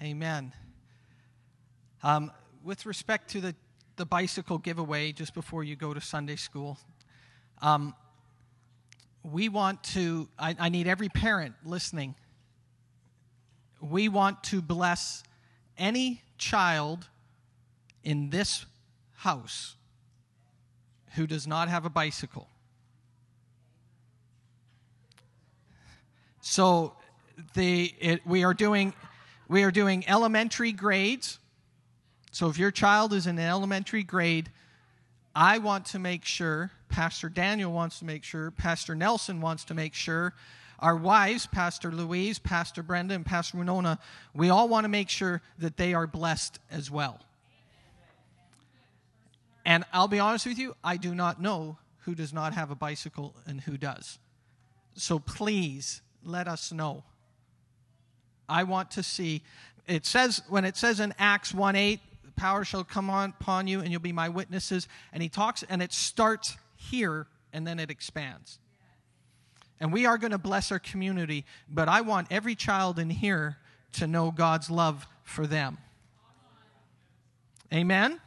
Amen. Um, with respect to the, the bicycle giveaway, just before you go to Sunday school, um, we want to, I, I need every parent listening. We want to bless any child in this house who does not have a bicycle. So the it, we are doing we are doing elementary grades. So if your child is in an elementary grade, I want to make sure, Pastor Daniel wants to make sure, Pastor Nelson wants to make sure, our wives, Pastor Louise, Pastor Brenda, and Pastor Winona, we all want to make sure that they are blessed as well. And I'll be honest with you, I do not know who does not have a bicycle and who does. So please let us know. I want to see. It says, when it says in Acts 1 8, power shall come on, upon you and you'll be my witnesses. And he talks, and it starts here and then it expands. And we are going to bless our community, but I want every child in here to know God's love for them. Amen?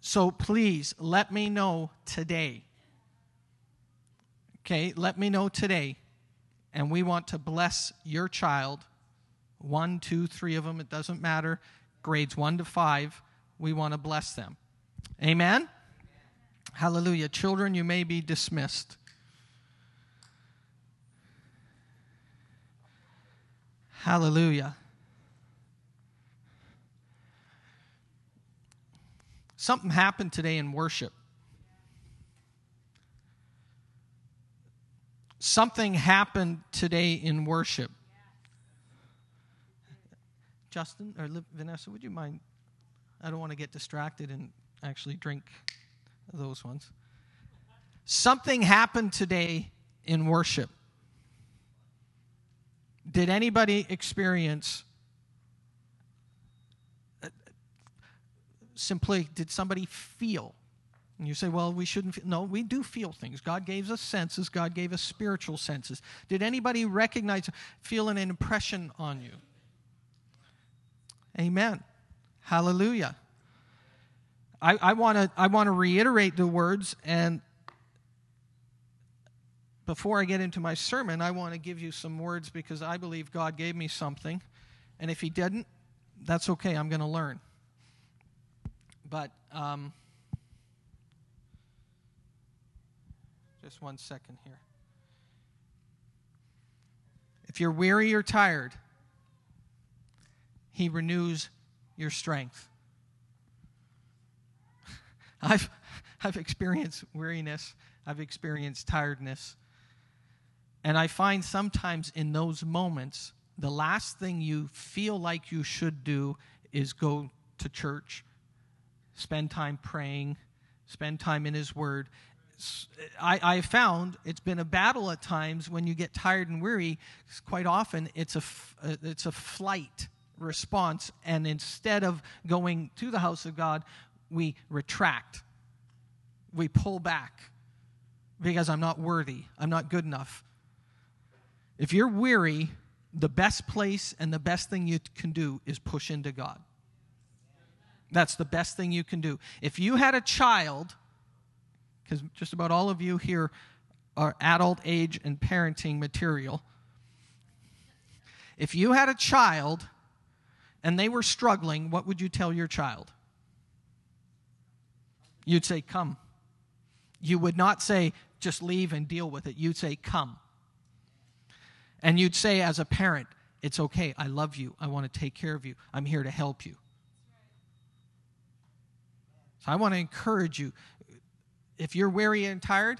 So please let me know today. Okay, let me know today. And we want to bless your child one, two, three of them, it doesn't matter. Grades one to five, we want to bless them. Amen? Hallelujah. Children, you may be dismissed. Hallelujah. Something happened today in worship. Something happened today in worship. Justin or Vanessa, would you mind? I don't want to get distracted and actually drink those ones. Something happened today in worship. Did anybody experience uh, simply did somebody feel and you say well we shouldn't feel. no we do feel things god gave us senses god gave us spiritual senses did anybody recognize feel an impression on you Amen. Hallelujah. I want to I want to reiterate the words and before I get into my sermon, I want to give you some words because I believe God gave me something. And if He didn't, that's okay. I'm going to learn. But um, just one second here. If you're weary or tired, he renews your strength. I've, I've experienced weariness, I've experienced tiredness. And I find sometimes in those moments, the last thing you feel like you should do is go to church, spend time praying, spend time in His Word. I, I found it's been a battle at times when you get tired and weary. Quite often, it's a, uh, it's a flight response. And instead of going to the house of God, we retract, we pull back because I'm not worthy, I'm not good enough. If you're weary, the best place and the best thing you can do is push into God. That's the best thing you can do. If you had a child, because just about all of you here are adult age and parenting material. If you had a child and they were struggling, what would you tell your child? You'd say, Come. You would not say, Just leave and deal with it. You'd say, Come. And you'd say, as a parent, It's okay. I love you. I want to take care of you. I'm here to help you. So I want to encourage you. If you're weary and tired,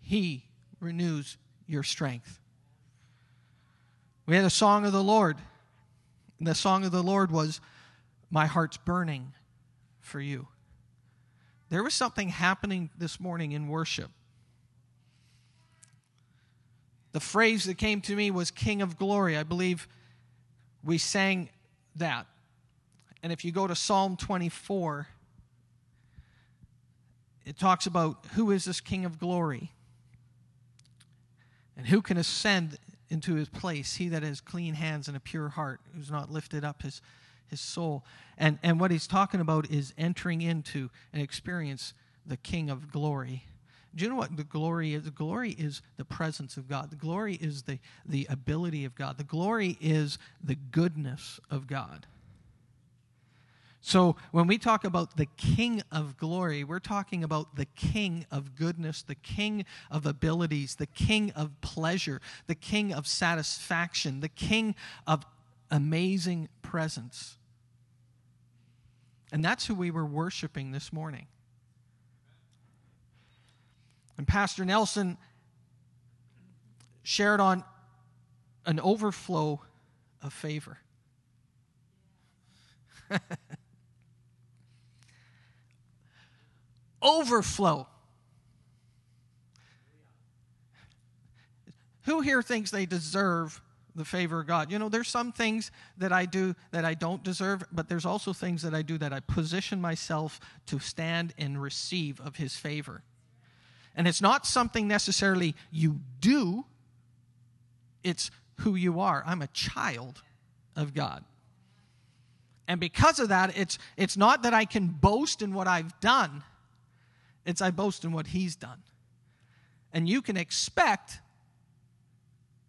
He renews your strength. We had a song of the Lord and the song of the Lord was, My heart's burning for you. There was something happening this morning in worship. The phrase that came to me was King of Glory. I believe we sang that. And if you go to Psalm 24, it talks about who is this King of Glory and who can ascend into his place, he that has clean hands and a pure heart, who's not lifted up his, his soul. And, and what he's talking about is entering into and experience the King of glory. Do you know what the glory is? The glory is the presence of God. The glory is the, the ability of God. The glory is the goodness of God. So when we talk about the King of glory, we're talking about the King of goodness, the King of abilities, the King of pleasure, the King of satisfaction, the King of amazing presence. And that's who we were worshiping this morning. And Pastor Nelson shared on an overflow of favor. overflow. Who here thinks they deserve the favor of God? You know, there's some things that I do that I don't deserve, but there's also things that I do that I position myself to stand and receive of His favor. And it's not something necessarily you do, it's who you are. I'm a child of God. And because of that, it's, it's not that I can boast in what I've done, it's I boast in what He's done. And you can expect,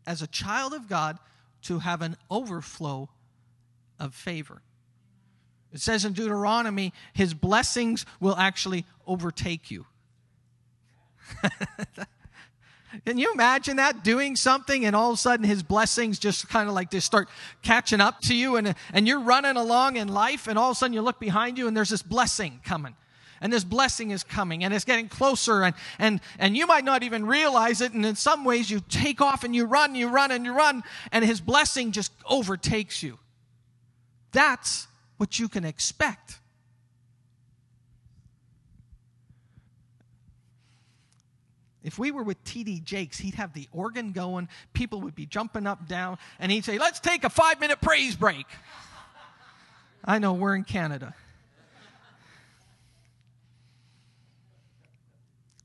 as a child of God, to have an overflow of favor. It says in Deuteronomy, His blessings will actually overtake you. Can you imagine that doing something and all of a sudden his blessings just kind of like just start catching up to you and, and you're running along in life and all of a sudden you look behind you and there's this blessing coming and this blessing is coming and it's getting closer and, and, and you might not even realize it and in some ways you take off and you run you run and you run and his blessing just overtakes you that's what you can expect If we were with TD Jakes, he'd have the organ going, people would be jumping up, down, and he'd say, Let's take a five minute praise break. I know we're in Canada.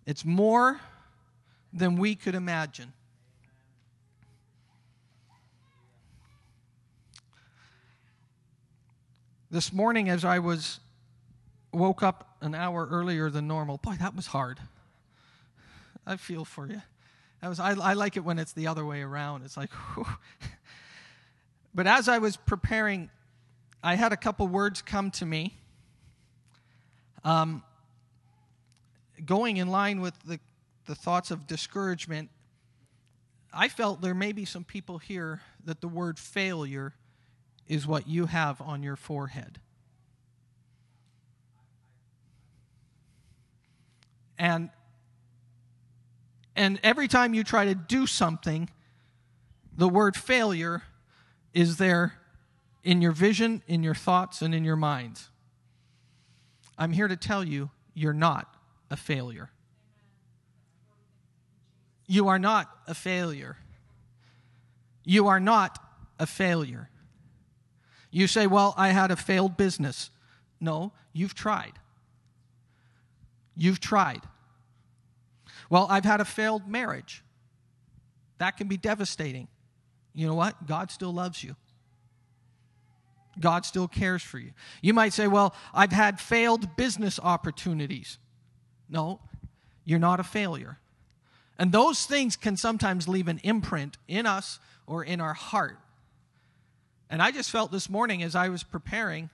It's more than we could imagine. This morning, as I was woke up an hour earlier than normal, boy, that was hard. I feel for you. I, was, I, I like it when it's the other way around. It's like, whew. but as I was preparing, I had a couple words come to me. Um, going in line with the, the thoughts of discouragement, I felt there may be some people here that the word failure is what you have on your forehead. And and every time you try to do something, the word failure is there in your vision, in your thoughts, and in your minds. I'm here to tell you, you're not a failure. You are not a failure. You are not a failure. You say, Well, I had a failed business. No, you've tried. You've tried. Well, I've had a failed marriage. That can be devastating. You know what? God still loves you. God still cares for you. You might say, Well, I've had failed business opportunities. No, you're not a failure. And those things can sometimes leave an imprint in us or in our heart. And I just felt this morning as I was preparing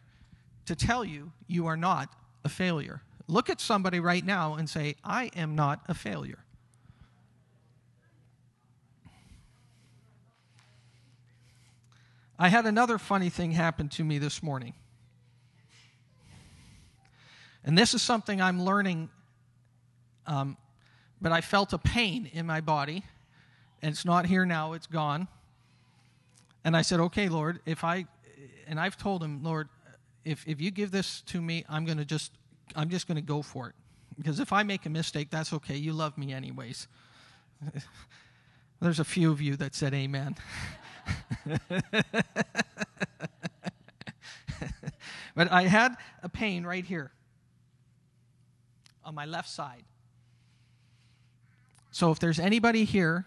to tell you, you are not a failure. Look at somebody right now and say, I am not a failure. I had another funny thing happen to me this morning. And this is something I'm learning, um, but I felt a pain in my body, and it's not here now, it's gone. And I said, Okay, Lord, if I, and I've told him, Lord, if, if you give this to me, I'm going to just I'm just going to go for it. Because if I make a mistake, that's okay. You love me anyways. There's a few of you that said amen. but I had a pain right here on my left side. So if there's anybody here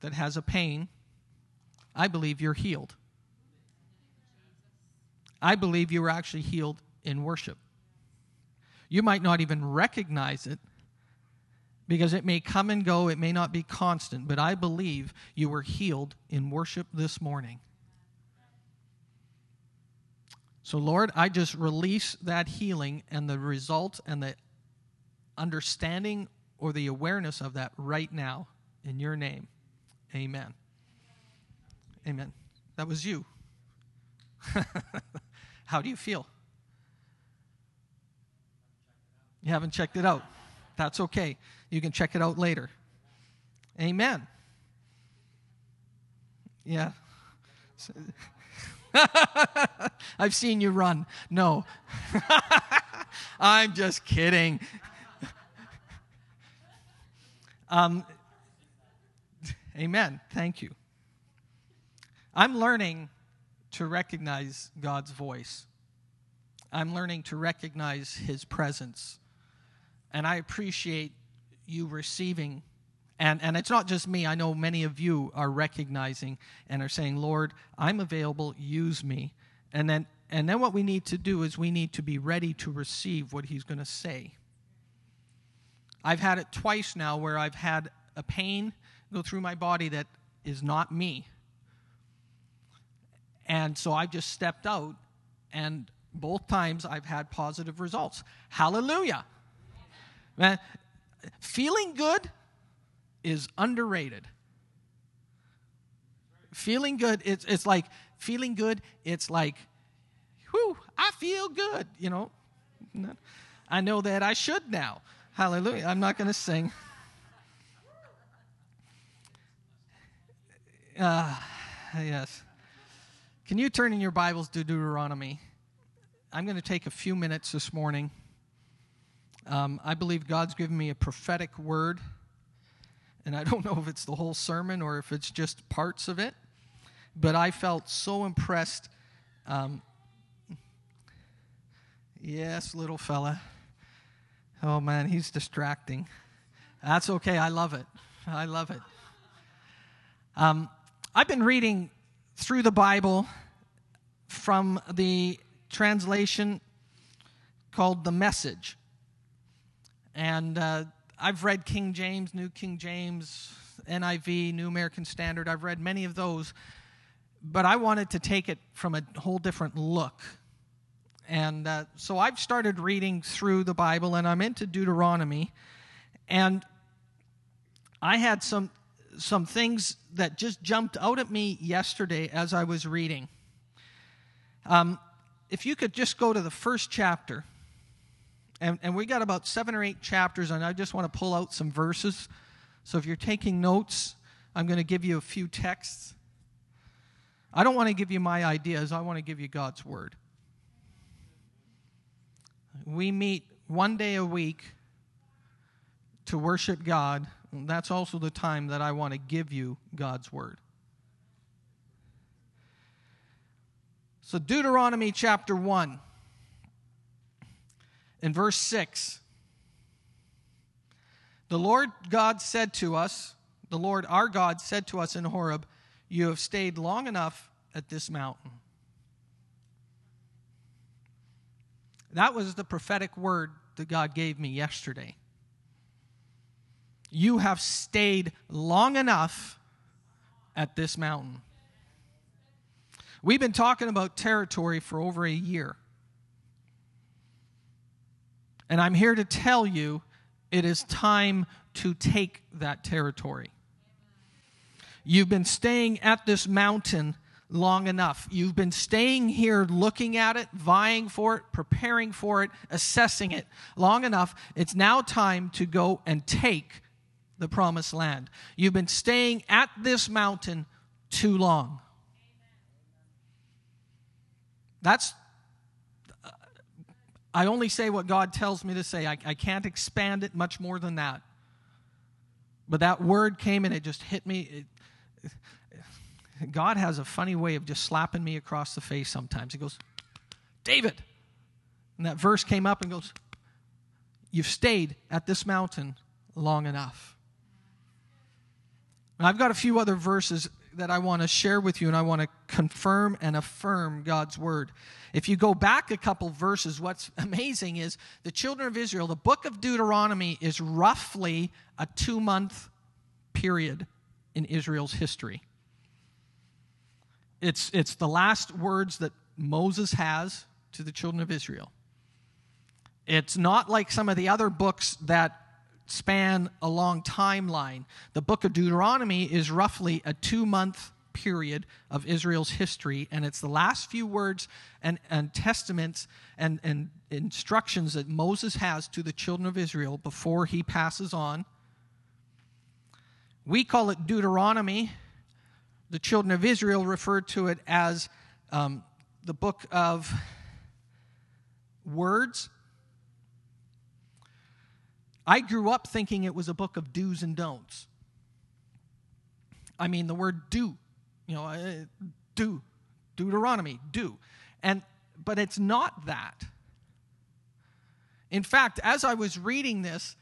that has a pain I believe you're healed. I believe you were actually healed in worship. You might not even recognize it because it may come and go, it may not be constant, but I believe you were healed in worship this morning. So, Lord, I just release that healing and the result and the understanding or the awareness of that right now in your name. Amen. Amen. That was you. How do you feel? You haven't checked it out. That's okay. You can check it out later. Amen. Yeah. I've seen you run. No. I'm just kidding. Um, amen. Thank you. I'm learning to recognize God's voice. I'm learning to recognize His presence. And I appreciate you receiving. And, and it's not just me. I know many of you are recognizing and are saying, Lord, I'm available, use me. And then, and then what we need to do is we need to be ready to receive what He's going to say. I've had it twice now where I've had a pain go through my body that is not me. And so I've just stepped out, and both times I've had positive results. Hallelujah. Man, feeling good is underrated. Feeling good, it's, it's like, feeling good, it's like, whew, I feel good, you know. I know that I should now. Hallelujah. I'm not going to sing. Uh, yes. Can you turn in your Bibles to Deuteronomy? I'm going to take a few minutes this morning. Um, I believe God's given me a prophetic word, and I don't know if it's the whole sermon or if it's just parts of it, but I felt so impressed. Um, yes, little fella. Oh man, he's distracting. That's okay. I love it. I love it. Um, I've been reading through the Bible from the translation called The Message. And uh, I've read King James, New King James, NIV, New American Standard. I've read many of those. But I wanted to take it from a whole different look. And uh, so I've started reading through the Bible, and I'm into Deuteronomy. And I had some some things that just jumped out at me yesterday as I was reading. Um, if you could just go to the first chapter, and, and we got about seven or eight chapters, and I just want to pull out some verses. So if you're taking notes, I'm going to give you a few texts. I don't want to give you my ideas, I want to give you God's word. We meet one day a week to worship God that's also the time that I want to give you God's word. So, Deuteronomy chapter 1, in verse 6, the Lord God said to us, the Lord our God said to us in Horeb, You have stayed long enough at this mountain. That was the prophetic word that God gave me yesterday you have stayed long enough at this mountain. We've been talking about territory for over a year. And I'm here to tell you it is time to take that territory. You've been staying at this mountain long enough. You've been staying here looking at it, vying for it, preparing for it, assessing it long enough. It's now time to go and take the promised land. You've been staying at this mountain too long. That's, uh, I only say what God tells me to say. I, I can't expand it much more than that. But that word came and it just hit me. It, God has a funny way of just slapping me across the face sometimes. He goes, David. And that verse came up and goes, You've stayed at this mountain long enough. And I've got a few other verses that I want to share with you, and I want to confirm and affirm God's word. If you go back a couple verses, what's amazing is the children of Israel, the book of Deuteronomy is roughly a two month period in Israel's history. It's, it's the last words that Moses has to the children of Israel. It's not like some of the other books that span a long timeline. The book of Deuteronomy is roughly a two month period of Israel's history, and it's the last few words and, and testaments and, and instructions that Moses has to the children of Israel before he passes on. We call it Deuteronomy. The children of Israel referred to it as um, the book of words I grew up thinking it was a book of do's and don'ts. I mean, the word do, you know, uh, do, Deuteronomy, do. And, but it's not that. In fact, as I was reading this,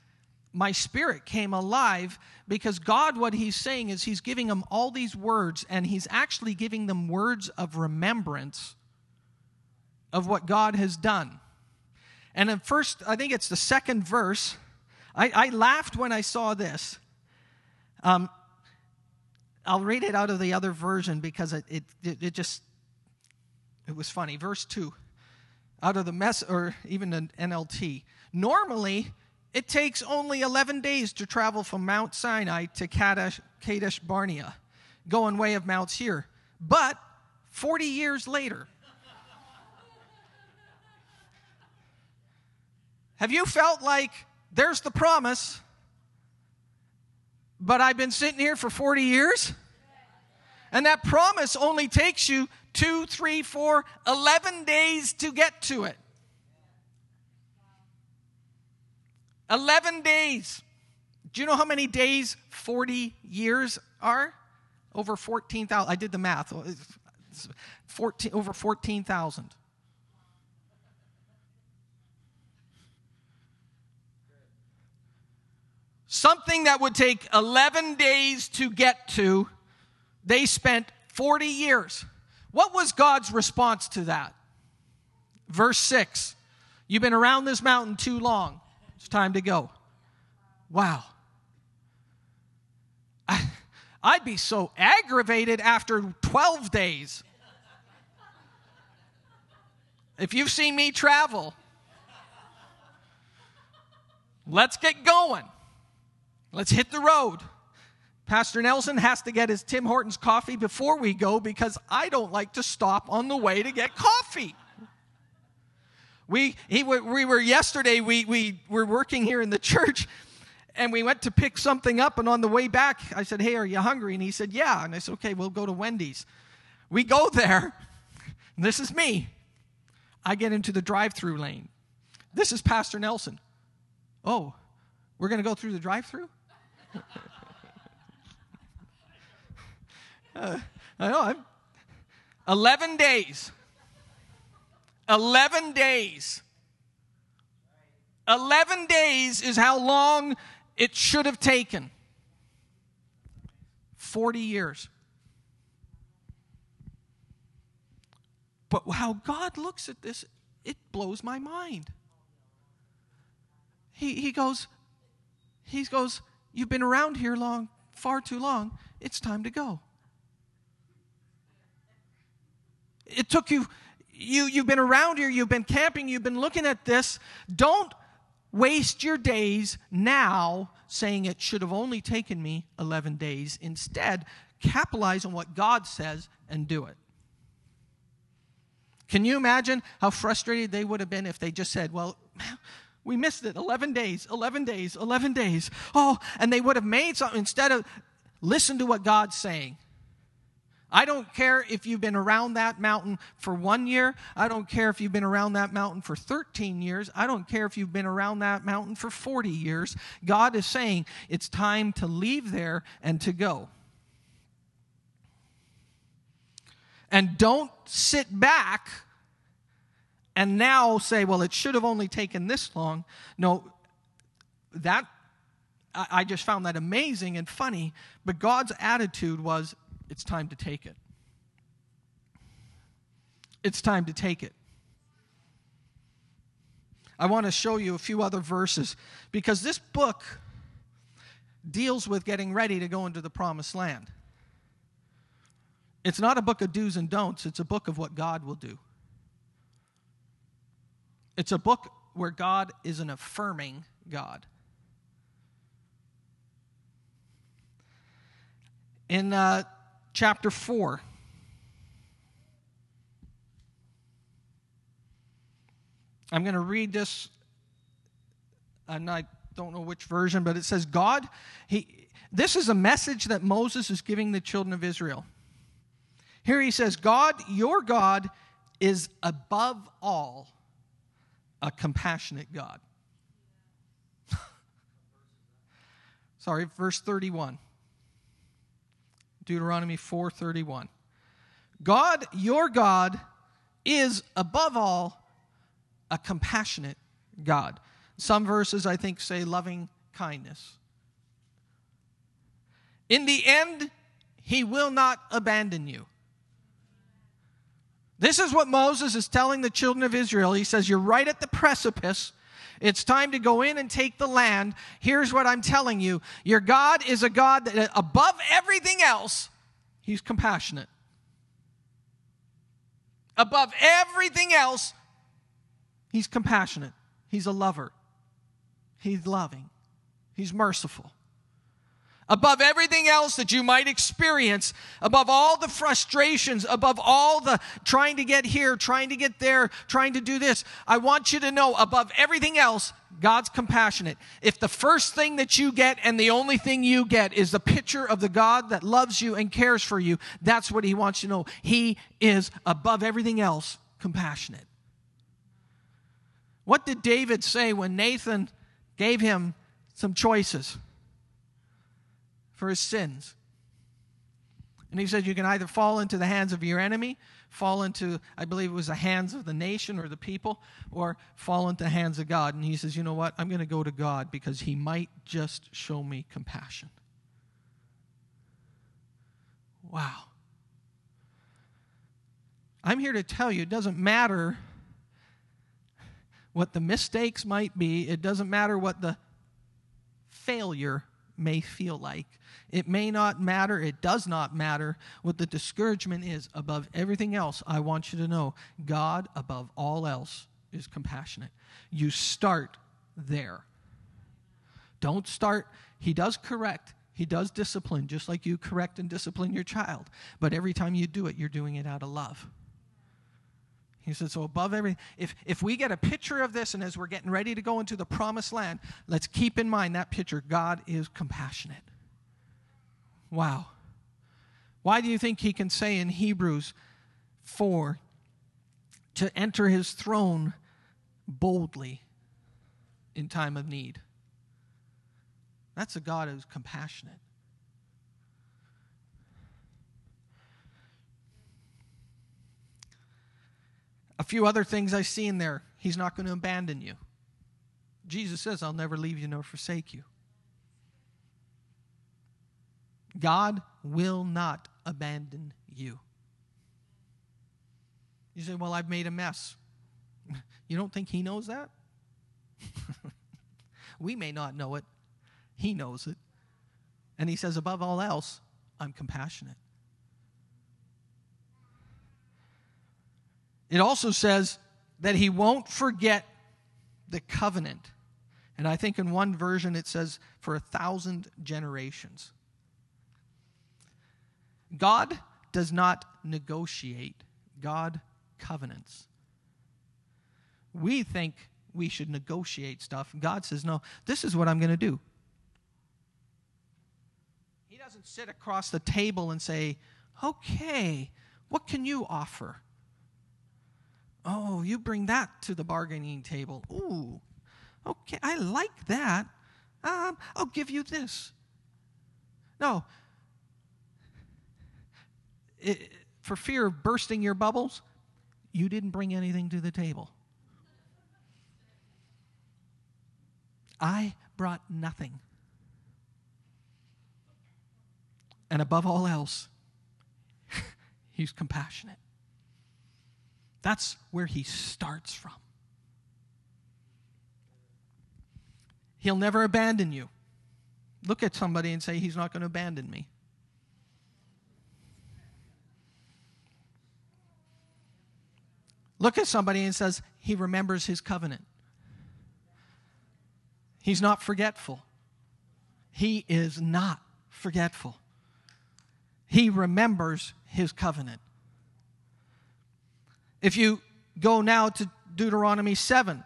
my spirit came alive because God, what He's saying is He's giving them all these words, and He's actually giving them words of remembrance of what God has done. And at first, I think it's the second verse I, I laughed when I saw this. Um, I'll read it out of the other version because it, it, it, just, it was funny. Verse 2, out of the mess, or even an NLT. Normally, it takes only 11 days to travel from Mount Sinai to Kadesh, Kadesh Barnea, going way of Mount Seir. But 40 years later, have you felt like there's the promise. But I've been sitting here for 40 years. And that promise only takes you two, three, four, 11 days to get to it. 11 days. Do you know how many days 40 years are? Over 14,000. I did the math. 14, over 14,000. something that would take 11 days to get to, they spent 40 years. What was God's response to that? Verse 6 You've been around this mountain too long. It's time to go. Wow. I, I'd be so aggravated after 12 days. If you've seen me travel, let's get going. Let's hit the road. Pastor Nelson has to get his Tim Hortons coffee before we go because I don't like to stop on the way to get coffee. We, he, we were yesterday, we, we were working here in the church and we went to pick something up. And on the way back, I said, Hey, are you hungry? And he said, Yeah. And I said, Okay, we'll go to Wendy's. We go there. This is me. I get into the drive through lane. This is Pastor Nelson. Oh, we're going to go through the drive through? uh, I know. I'm, 11 days. 11 days. 11 days is how long it should have taken. 40 years. But how God looks at this, it blows my mind. He, he goes, he goes, You've been around here long, far too long. It's time to go. It took you, you you've been around here, you've been camping, you've been looking at this. Don't waste your days now saying it should have only taken me 11 days. Instead, capitalize on what God says and do it. Can you imagine how frustrated they would have been if they just said, Well, we missed it 11 days, 11 days, 11 days. Oh, and they would have made something instead of listen to what God's saying. I don't care if you've been around that mountain for one year. I don't care if you've been around that mountain for 13 years. I don't care if you've been around that mountain for 40 years. God is saying it's time to leave there and to go. And don't sit back and now say, well, it should have only taken this long. No, that, I just found that amazing and funny. But God's attitude was, it's time to take it. It's time to take it. I want to show you a few other verses because this book deals with getting ready to go into the promised land. It's not a book of do's and don'ts, it's a book of what God will do. It's a book where God is an affirming God. In uh, chapter 4, I'm going to read this, and I don't know which version, but it says, God, he, this is a message that Moses is giving the children of Israel. Here he says, God, your God, is above all a compassionate God. Sorry, verse 31. Deuteronomy 4:31. God, your God, is above all a compassionate God. Some verses, I think, say loving kindness. In the end, he will not abandon you. This is what Moses is telling the children of Israel. He says, You're right at the precipice. It's time to go in and take the land. Here's what I'm telling you Your God is a God that, above everything else, He's compassionate. Above everything else, He's compassionate. He's a lover. He's loving. He's merciful. Above everything else that you might experience, above all the frustrations, above all the trying to get here, trying to get there, trying to do this, I want you to know above everything else, God's compassionate. If the first thing that you get and the only thing you get is the picture of the God that loves you and cares for you, that's what He wants you to know. He is above everything else compassionate. What did David say when Nathan gave him some choices for his sins? And he said, You can either fall into the hands of your enemy, fall into, I believe it was the hands of the nation or the people, or fall into the hands of God. And he says, You know what? I'm going to go to God because he might just show me compassion. Wow. I'm here to tell you it doesn't matter what the mistakes might be, it doesn't matter what the failure may feel like. It may not matter, it does not matter what the discouragement is. Above everything else, I want you to know God, above all else, is compassionate. You start there. Don't start, He does correct, He does discipline, just like you correct and discipline your child. But every time you do it, you're doing it out of love. He said, so above everything, if, if we get a picture of this and as we're getting ready to go into the promised land, let's keep in mind that picture. God is compassionate. Wow. Why do you think he can say in Hebrews 4 to enter his throne boldly in time of need? That's a God who's compassionate. A few other things I see in there. He's not going to abandon you. Jesus says, I'll never leave you nor forsake you. God will not abandon you. You say, Well, I've made a mess. You don't think He knows that? we may not know it, He knows it. And He says, Above all else, I'm compassionate. It also says that he won't forget the covenant. And I think in one version it says for a thousand generations. God does not negotiate, God covenants. We think we should negotiate stuff. God says, no, this is what I'm going to do. He doesn't sit across the table and say, okay, what can you offer? Oh, you bring that to the bargaining table. Ooh, okay, I like that. Um, I'll give you this. No. It, for fear of bursting your bubbles, you didn't bring anything to the table. I brought nothing. And above all else, He's compassionate. That's where he starts from. He'll never abandon you. Look at somebody and say, He's not going to abandon me. Look at somebody and says, He remembers his covenant. He's not forgetful. He is not forgetful. He remembers his covenant. If you go now to Deuteronomy 7,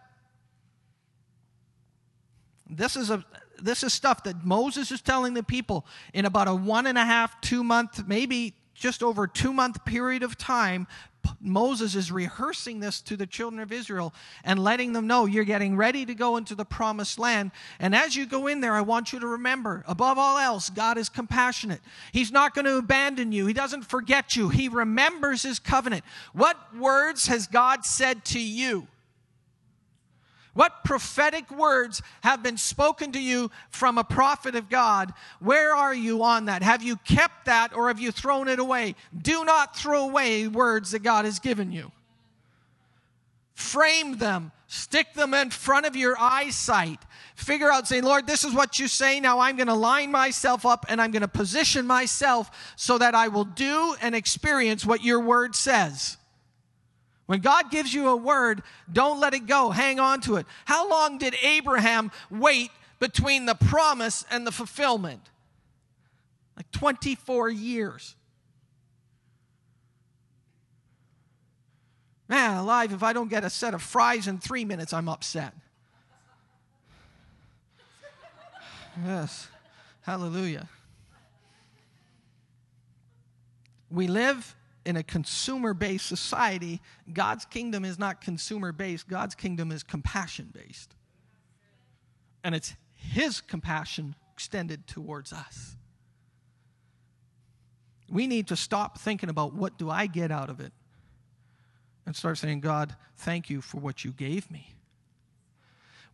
this is a this is stuff that Moses is telling the people in about a one and a half, two month, maybe just over two month period of time. Moses is rehearsing this to the children of Israel and letting them know you're getting ready to go into the promised land. And as you go in there, I want you to remember, above all else, God is compassionate. He's not going to abandon you, He doesn't forget you, He remembers His covenant. What words has God said to you? What prophetic words have been spoken to you from a prophet of God? Where are you on that? Have you kept that or have you thrown it away? Do not throw away words that God has given you. Frame them, stick them in front of your eyesight. Figure out, say, Lord, this is what you say. Now I'm going to line myself up and I'm going to position myself so that I will do and experience what your word says. When God gives you a word, don't let it go. Hang on to it. How long did Abraham wait between the promise and the fulfillment? Like 24 years. Man, alive, if I don't get a set of fries in three minutes, I'm upset. Yes. Hallelujah. We live in a consumer based society, God's kingdom is not consumer based, God's kingdom is compassion based. And it's His compassion extended towards us. We need to stop thinking about what do I get out of it and start saying, God, thank you for what you gave me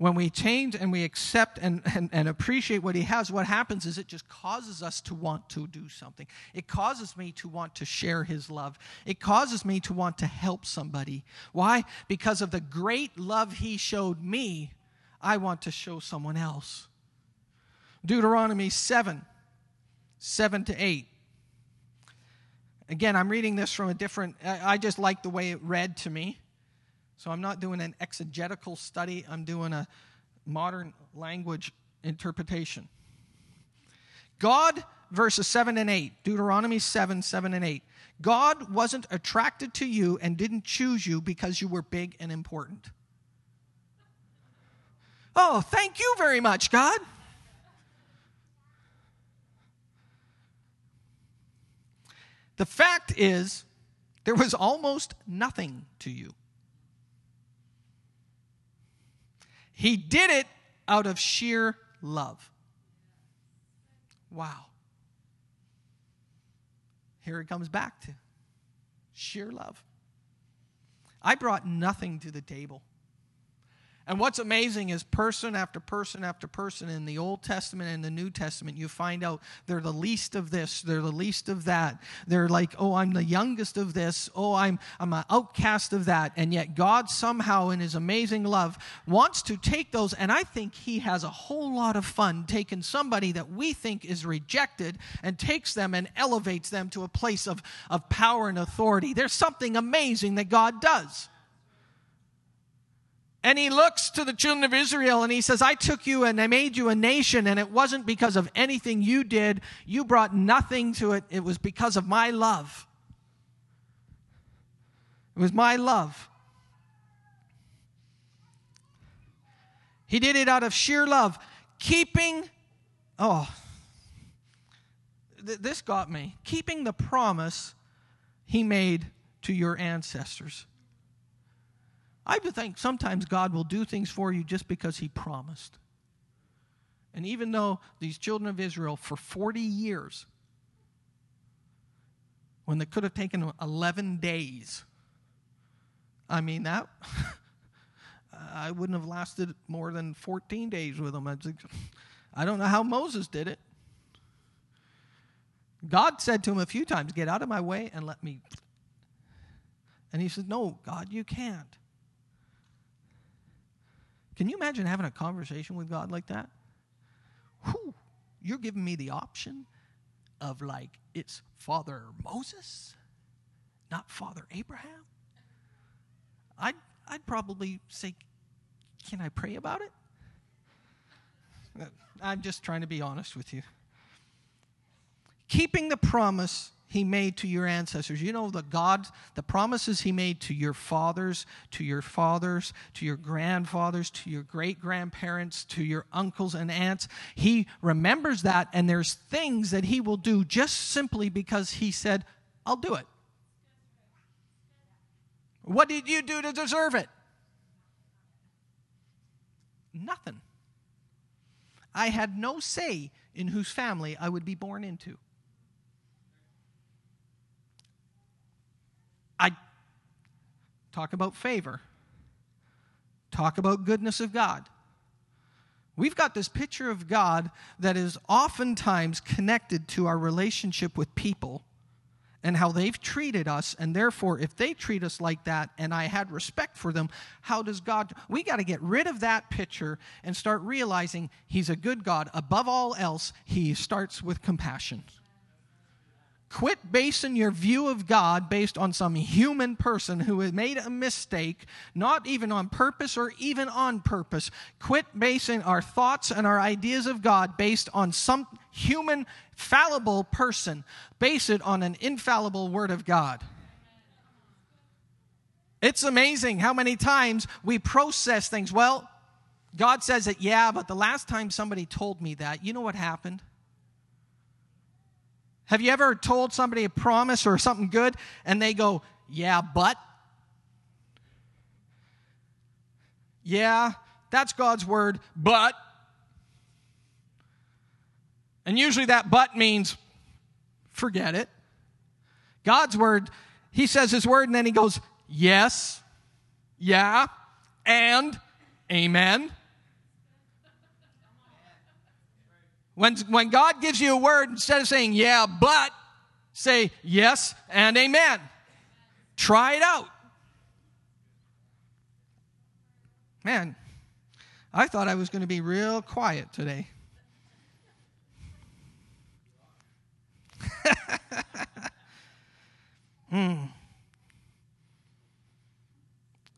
when we change and we accept and, and, and, appreciate what he has, what happens is it just causes us to want to do something. It causes me to want to share his love. It causes me to want to help somebody. Why? Because of the great love he showed me, I want to show someone else. Deuteronomy 7 7 to 8. Again, I'm reading this from a different, I just like the way it read to me. So I'm not doing an exegetical study, I'm doing a modern language interpretation. God, verses 7 and 8, Deuteronomy 7, 7 and 8. God wasn't attracted to you and didn't choose you because you were big and important. Oh, thank you very much, God. The fact is, there was almost nothing to you. He did it out of sheer love. Wow. Here it comes back to sheer love. I brought nothing to the table. And what's amazing is person after person after person in the Old Testament and the New Testament, you find out they're the least of this, they're the least of that. They're like, oh, I'm the youngest of this, oh, I'm, I'm an outcast of that. And yet God somehow, in his amazing love, wants to take those, and I think he has a whole lot of fun taking somebody that we think is rejected and takes them and elevates them to a place of, of power and authority. There's something amazing that God does. And he looks to the children of Israel and he says, I took you and I made you a nation, and it wasn't because of anything you did. You brought nothing to it. It was because of my love. It was my love. He did it out of sheer love, keeping, oh, th- this got me, keeping the promise he made to your ancestors. I think sometimes God will do things for you just because He promised. And even though these children of Israel, for 40 years, when they could have taken 11 days, I mean, that. I wouldn't have lasted more than 14 days with them. I don't know how Moses did it. God said to him a few times, Get out of my way and let me And he said, No, God, you can't. Can you imagine having a conversation with God like that? Whew, you're giving me the option of like, it's Father Moses, not Father Abraham. I'd, I'd probably say, Can I pray about it? I'm just trying to be honest with you. Keeping the promise he made to your ancestors. You know, the God, the promises he made to your fathers, to your fathers, to your grandfathers, to your great grandparents, to your uncles and aunts. He remembers that, and there's things that he will do just simply because he said, I'll do it. What did you do to deserve it? Nothing. I had no say in whose family I would be born into. I talk about favor, talk about goodness of God. We've got this picture of God that is oftentimes connected to our relationship with people and how they've treated us. And therefore, if they treat us like that and I had respect for them, how does God? We got to get rid of that picture and start realizing He's a good God. Above all else, He starts with compassion. Quit basing your view of God based on some human person who has made a mistake, not even on purpose or even on purpose. Quit basing our thoughts and our ideas of God based on some human, fallible person. Base it on an infallible Word of God. It's amazing how many times we process things. Well, God says that, yeah, but the last time somebody told me that, you know what happened? Have you ever told somebody a promise or something good and they go, yeah, but? Yeah, that's God's word, but. And usually that but means forget it. God's word, he says his word and then he goes, yes, yeah, and amen. When, when God gives you a word, instead of saying, yeah, but, say, yes and amen. Try it out. Man, I thought I was going to be real quiet today. mm.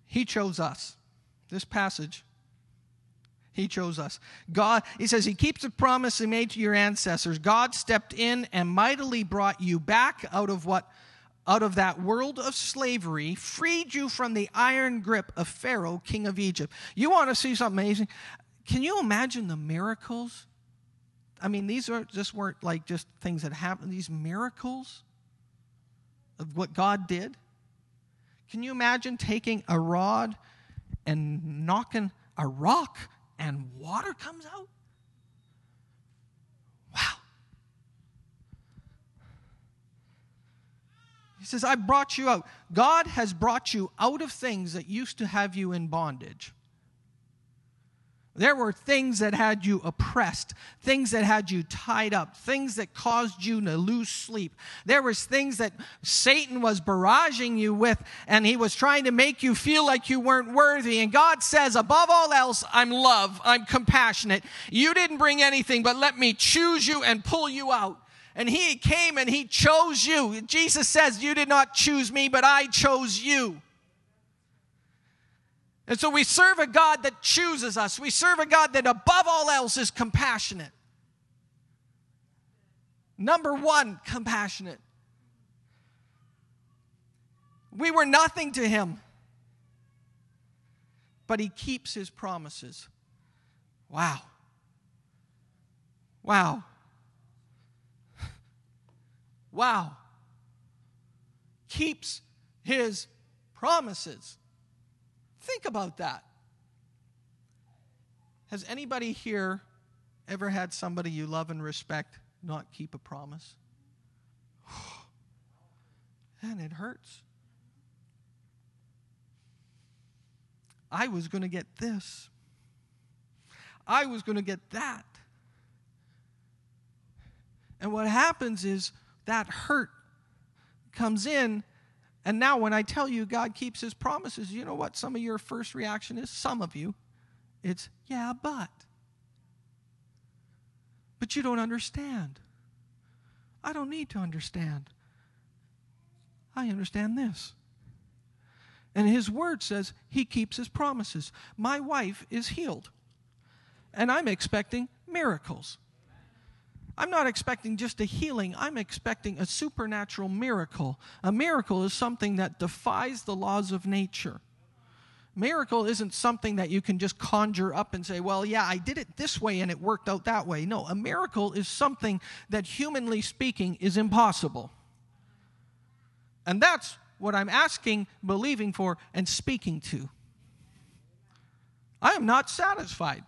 He chose us. This passage he chose us. God, he says, He keeps the promise He made to your ancestors. God stepped in and mightily brought you back out of what? Out of that world of slavery, freed you from the iron grip of Pharaoh, king of Egypt. You want to see something amazing? Can you imagine the miracles? I mean, these are just weren't like just things that happened, these miracles of what God did. Can you imagine taking a rod and knocking a rock and water comes out? Wow. He says, I brought you out. God has brought you out of things that used to have you in bondage. There were things that had you oppressed, things that had you tied up, things that caused you to lose sleep. There was things that Satan was barraging you with and he was trying to make you feel like you weren't worthy. And God says, above all else, I'm love, I'm compassionate. You didn't bring anything, but let me choose you and pull you out. And he came and he chose you. Jesus says, you did not choose me, but I chose you. And so we serve a God that chooses us. We serve a God that above all else is compassionate. Number one, compassionate. We were nothing to him, but he keeps his promises. Wow. Wow. Wow. Keeps his promises. Think about that. Has anybody here ever had somebody you love and respect not keep a promise? and it hurts. I was going to get this. I was going to get that. And what happens is that hurt comes in And now, when I tell you God keeps his promises, you know what some of your first reaction is? Some of you, it's, yeah, but. But you don't understand. I don't need to understand. I understand this. And his word says he keeps his promises. My wife is healed, and I'm expecting miracles. I'm not expecting just a healing, I'm expecting a supernatural miracle. A miracle is something that defies the laws of nature. Miracle isn't something that you can just conjure up and say, well, yeah, I did it this way and it worked out that way. No, a miracle is something that, humanly speaking, is impossible. And that's what I'm asking, believing for, and speaking to. I am not satisfied.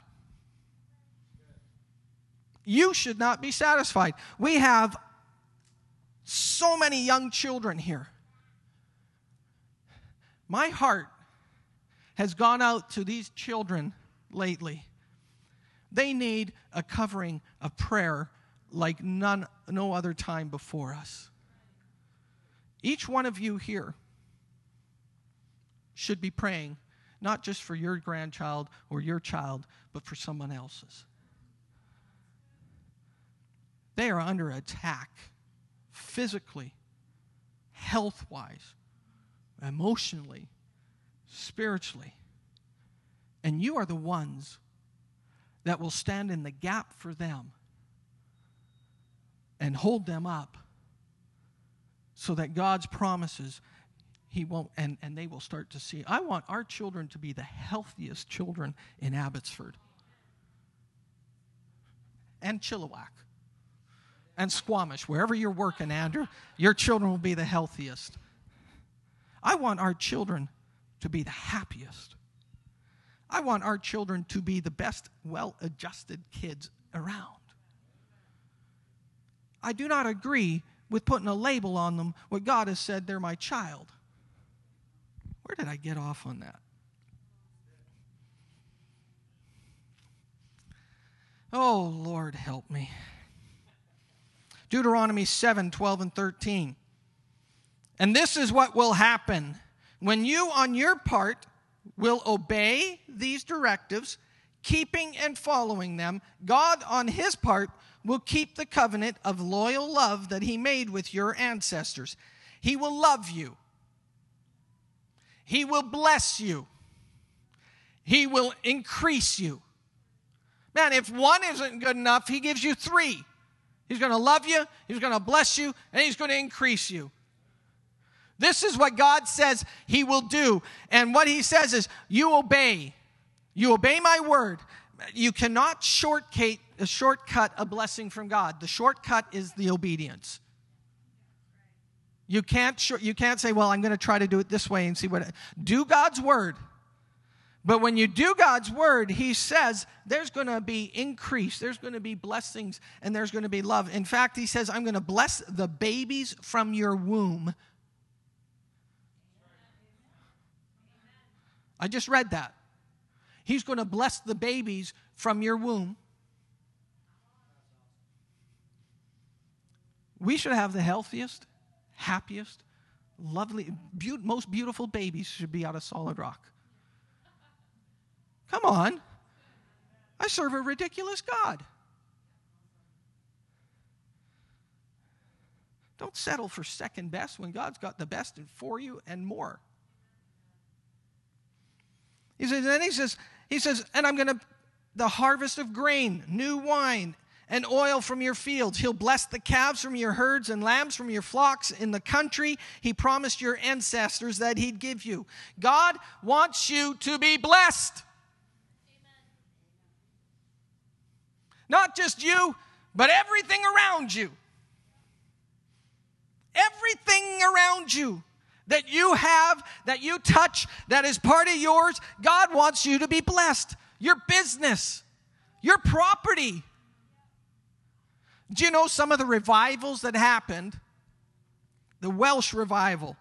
You should not be satisfied. We have so many young children here. My heart has gone out to these children lately. They need a covering of prayer like none no other time before us. Each one of you here should be praying not just for your grandchild or your child, but for someone else's. They are under attack physically, health wise, emotionally, spiritually. And you are the ones that will stand in the gap for them and hold them up so that God's promises he won't and, and they will start to see. I want our children to be the healthiest children in abbotsford. And chilliwack and squamish wherever you're working andrew your children will be the healthiest i want our children to be the happiest i want our children to be the best well adjusted kids around i do not agree with putting a label on them what God has said they're my child. Where did I get off on that? Oh, Lord, help me. Deuteronomy 7 12 and 13. And this is what will happen when you, on your part, will obey these directives, keeping and following them. God, on his part, will keep the covenant of loyal love that he made with your ancestors. He will love you. He will bless you. He will increase you. Man, if one isn't good enough, he gives you three. He's going to love you, he's going to bless you, and he's going to increase you. This is what God says he will do. And what he says is, you obey. You obey my word. You cannot shortcut uh, a shortcut a blessing from God. The shortcut is the obedience. You can't, you can't say, well, I'm going to try to do it this way and see what. Do God's word. But when you do God's word, He says there's going to be increase, there's going to be blessings, and there's going to be love. In fact, He says, I'm going to bless the babies from your womb. I just read that. He's going to bless the babies from your womb. We should have the healthiest, happiest, lovely, be- most beautiful babies should be out of solid rock. Come on. I serve a ridiculous God. Don't settle for second best when God's got the best for you and more. He says, and he says, he says, and I'm to, the harvest of grain, new wine, and oil from your fields. He'll bless the calves from your herds and lambs from your flocks in the country he promised your ancestors that he'd give you. God wants you to be blessed. Not just you, but everything around you. Everything around you that you have, that you touch, that is part of yours, God wants you to be blessed. Your business, your property, do you know some of the revivals that happened? The Welsh revival.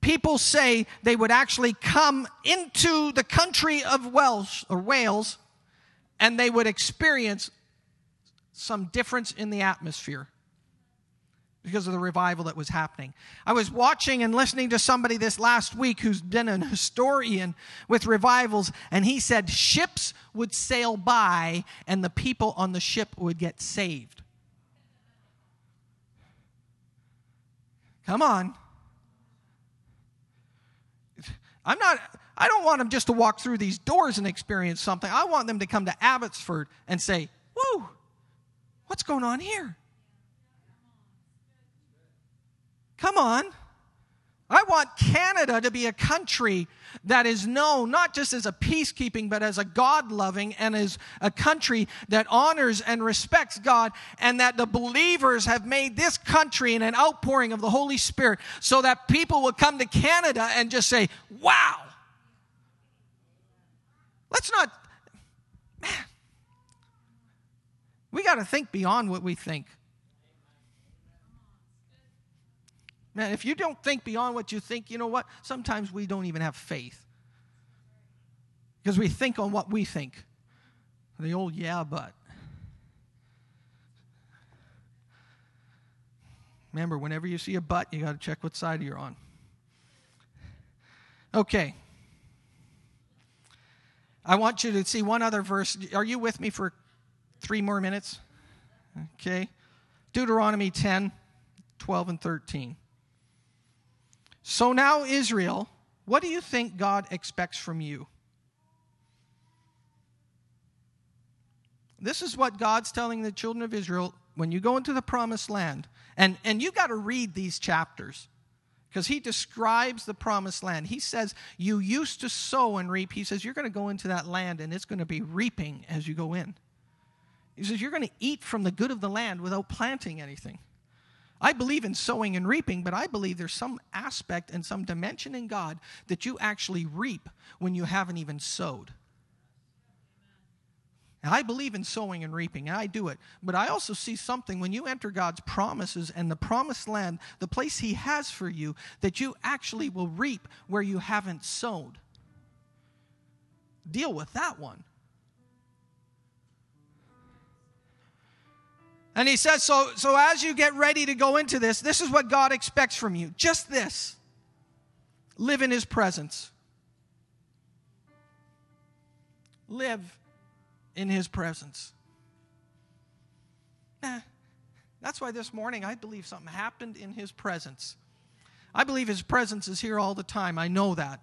People say they would actually come into the country of Welsh or Wales and they would experience some difference in the atmosphere. because of the revival that was happening. I was watching and listening to somebody this last week who's been an historian with revivals, and he said ships would sail by and the people on the ship would get saved. Come on. I'm not, I don't want them just to walk through these doors and experience something. I want them to come to Abbotsford and say, Whoa, what's going on here? Come on. I want Canada to be a country that is known not just as a peacekeeping, but as a God loving and as a country that honors and respects God, and that the believers have made this country in an outpouring of the Holy Spirit so that people will come to Canada and just say, Wow. Let's not, man, we got to think beyond what we think. Man, if you don't think beyond what you think, you know what? Sometimes we don't even have faith. Because we think on what we think. The old yeah, but. Remember, whenever you see a but, you got to check what side you're on. Okay. I want you to see one other verse. Are you with me for three more minutes? Okay. Deuteronomy 10, 12, and 13. So now, Israel, what do you think God expects from you? This is what God's telling the children of Israel when you go into the promised land. And, and you got to read these chapters because he describes the promised land. He says, You used to sow and reap. He says, You're going to go into that land and it's going to be reaping as you go in. He says, You're going to eat from the good of the land without planting anything. I believe in sowing and reaping, but I believe there's some aspect and some dimension in God that you actually reap when you haven't even sowed. And I believe in sowing and reaping, and I do it. But I also see something when you enter God's promises and the promised land, the place He has for you, that you actually will reap where you haven't sowed. Deal with that one. And he says, so, so as you get ready to go into this, this is what God expects from you. Just this live in his presence. Live in his presence. That's why this morning I believe something happened in his presence. I believe his presence is here all the time. I know that.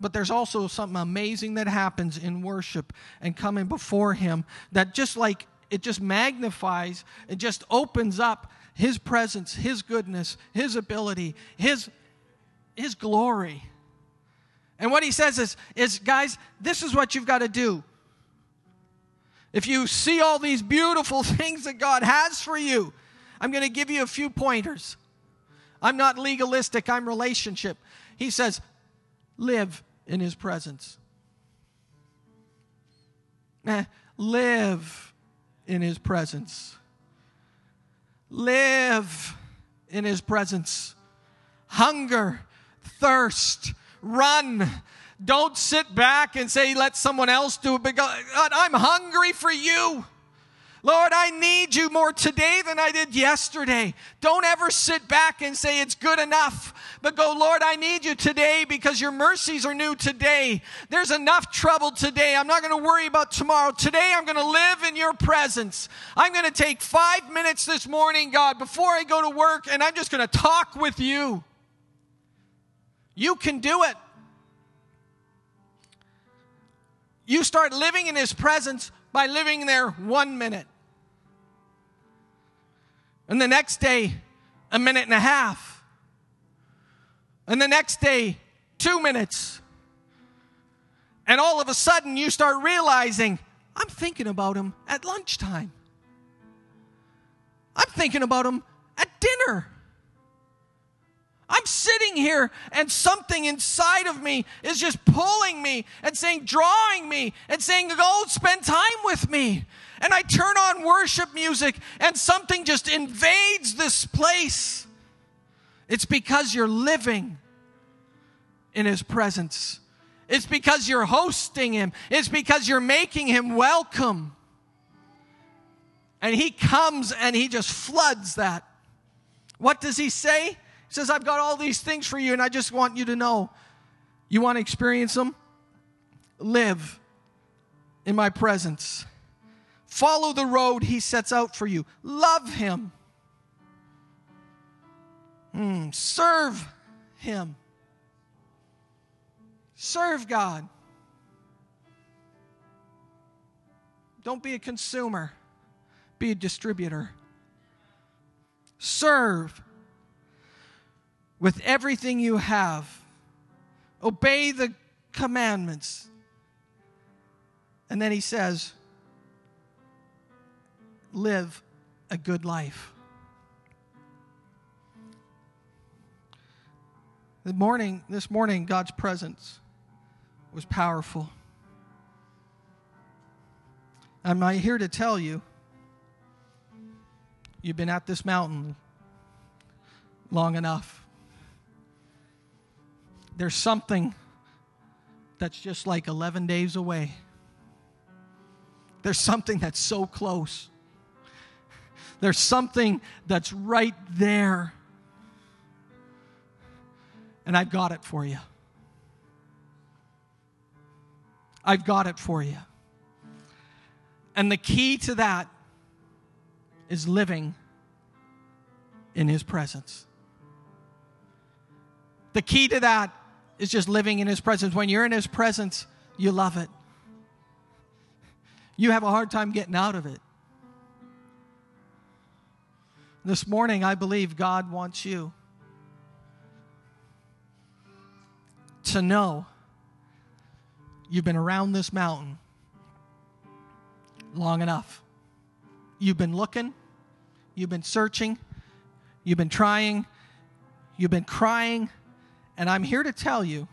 But there's also something amazing that happens in worship and coming before him that just like it just magnifies, it just opens up His presence, His goodness, His ability, His, His glory. And what He says is, is, guys, this is what you've got to do. If you see all these beautiful things that God has for you, I'm going to give you a few pointers. I'm not legalistic, I'm relationship. He says, live in His presence. Eh, live in his presence. Live in his presence. Hunger, thirst, run. Don't sit back and say, let someone else do it. Because I'm hungry for you. Lord, I need you more today than I did yesterday. Don't ever sit back and say it's good enough, but go, Lord, I need you today because your mercies are new today. There's enough trouble today. I'm not going to worry about tomorrow. Today, I'm going to live in your presence. I'm going to take five minutes this morning, God, before I go to work, and I'm just going to talk with you. You can do it. You start living in his presence by living there one minute. And the next day, a minute and a half. And the next day, two minutes. And all of a sudden, you start realizing, I'm thinking about him at lunchtime. I'm thinking about him at dinner. I'm sitting here and something inside of me is just pulling me and saying, drawing me and saying, go spend time with me. And I turn on worship music and something just invades this place. It's because you're living in His presence. It's because you're hosting Him. It's because you're making Him welcome. And He comes and He just floods that What does he say? Says, I've got all these things for you, and I just want you to know. You want to experience them? Live in my presence. Follow the road he sets out for you. Love him. Mm, serve him. Serve God. Don't be a consumer, be a distributor. Serve with everything you have. Obey the commandments. And then he says, live a good life. The morning, this morning, God's presence was powerful. I'm here to tell you you've been at this mountain long enough. There's something that's just like 11 days away. There's something that's so close. There's something that's right there. And I've got it for you. I've got it for you. And the key to that is living in His presence. The key to that is just living in His presence. When you're in His presence, you love it. You have a hard time getting out of it. This morning, I believe God wants you to know you've been around this mountain long enough. You've been looking, you've been searching, you've been trying, you've been crying, and I'm here to tell you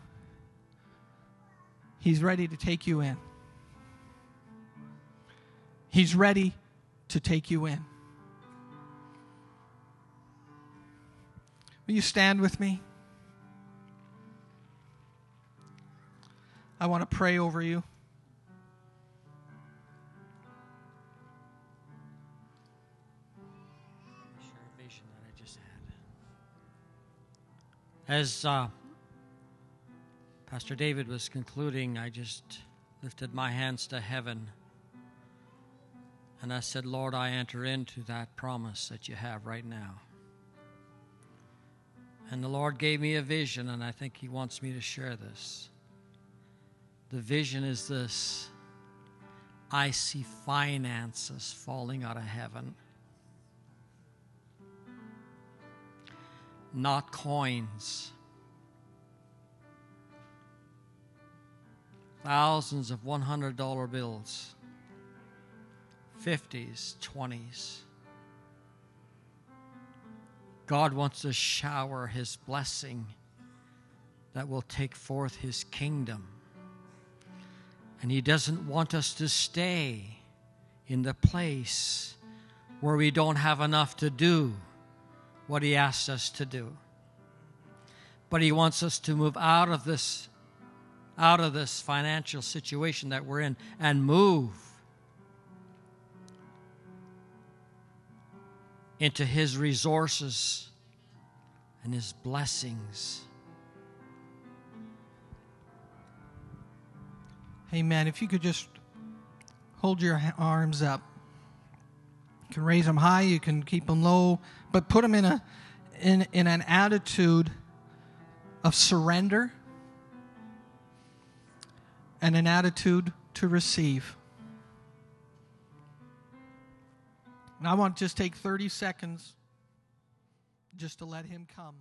He's ready to take you in. He's ready to take you in. Will you stand with me? I want to pray over you. As uh, Pastor David was concluding, I just lifted my hands to heaven and I said, Lord, I enter into that promise that you have right now. And the Lord gave me a vision, and I think He wants me to share this. The vision is this I see finances falling out of heaven, not coins. Thousands of $100 bills, 50s, 20s. God wants to shower His blessing that will take forth His kingdom. And He doesn't want us to stay in the place where we don't have enough to do what He asks us to do. But He wants us to move out of this out of this financial situation that we're in and move into His resources and His blessings. Amen. If you could just hold your arms up. You can raise them high, you can keep them low, but put them in a in in an attitude of surrender and an attitude to receive. And I want to just take 30 seconds just to let him come.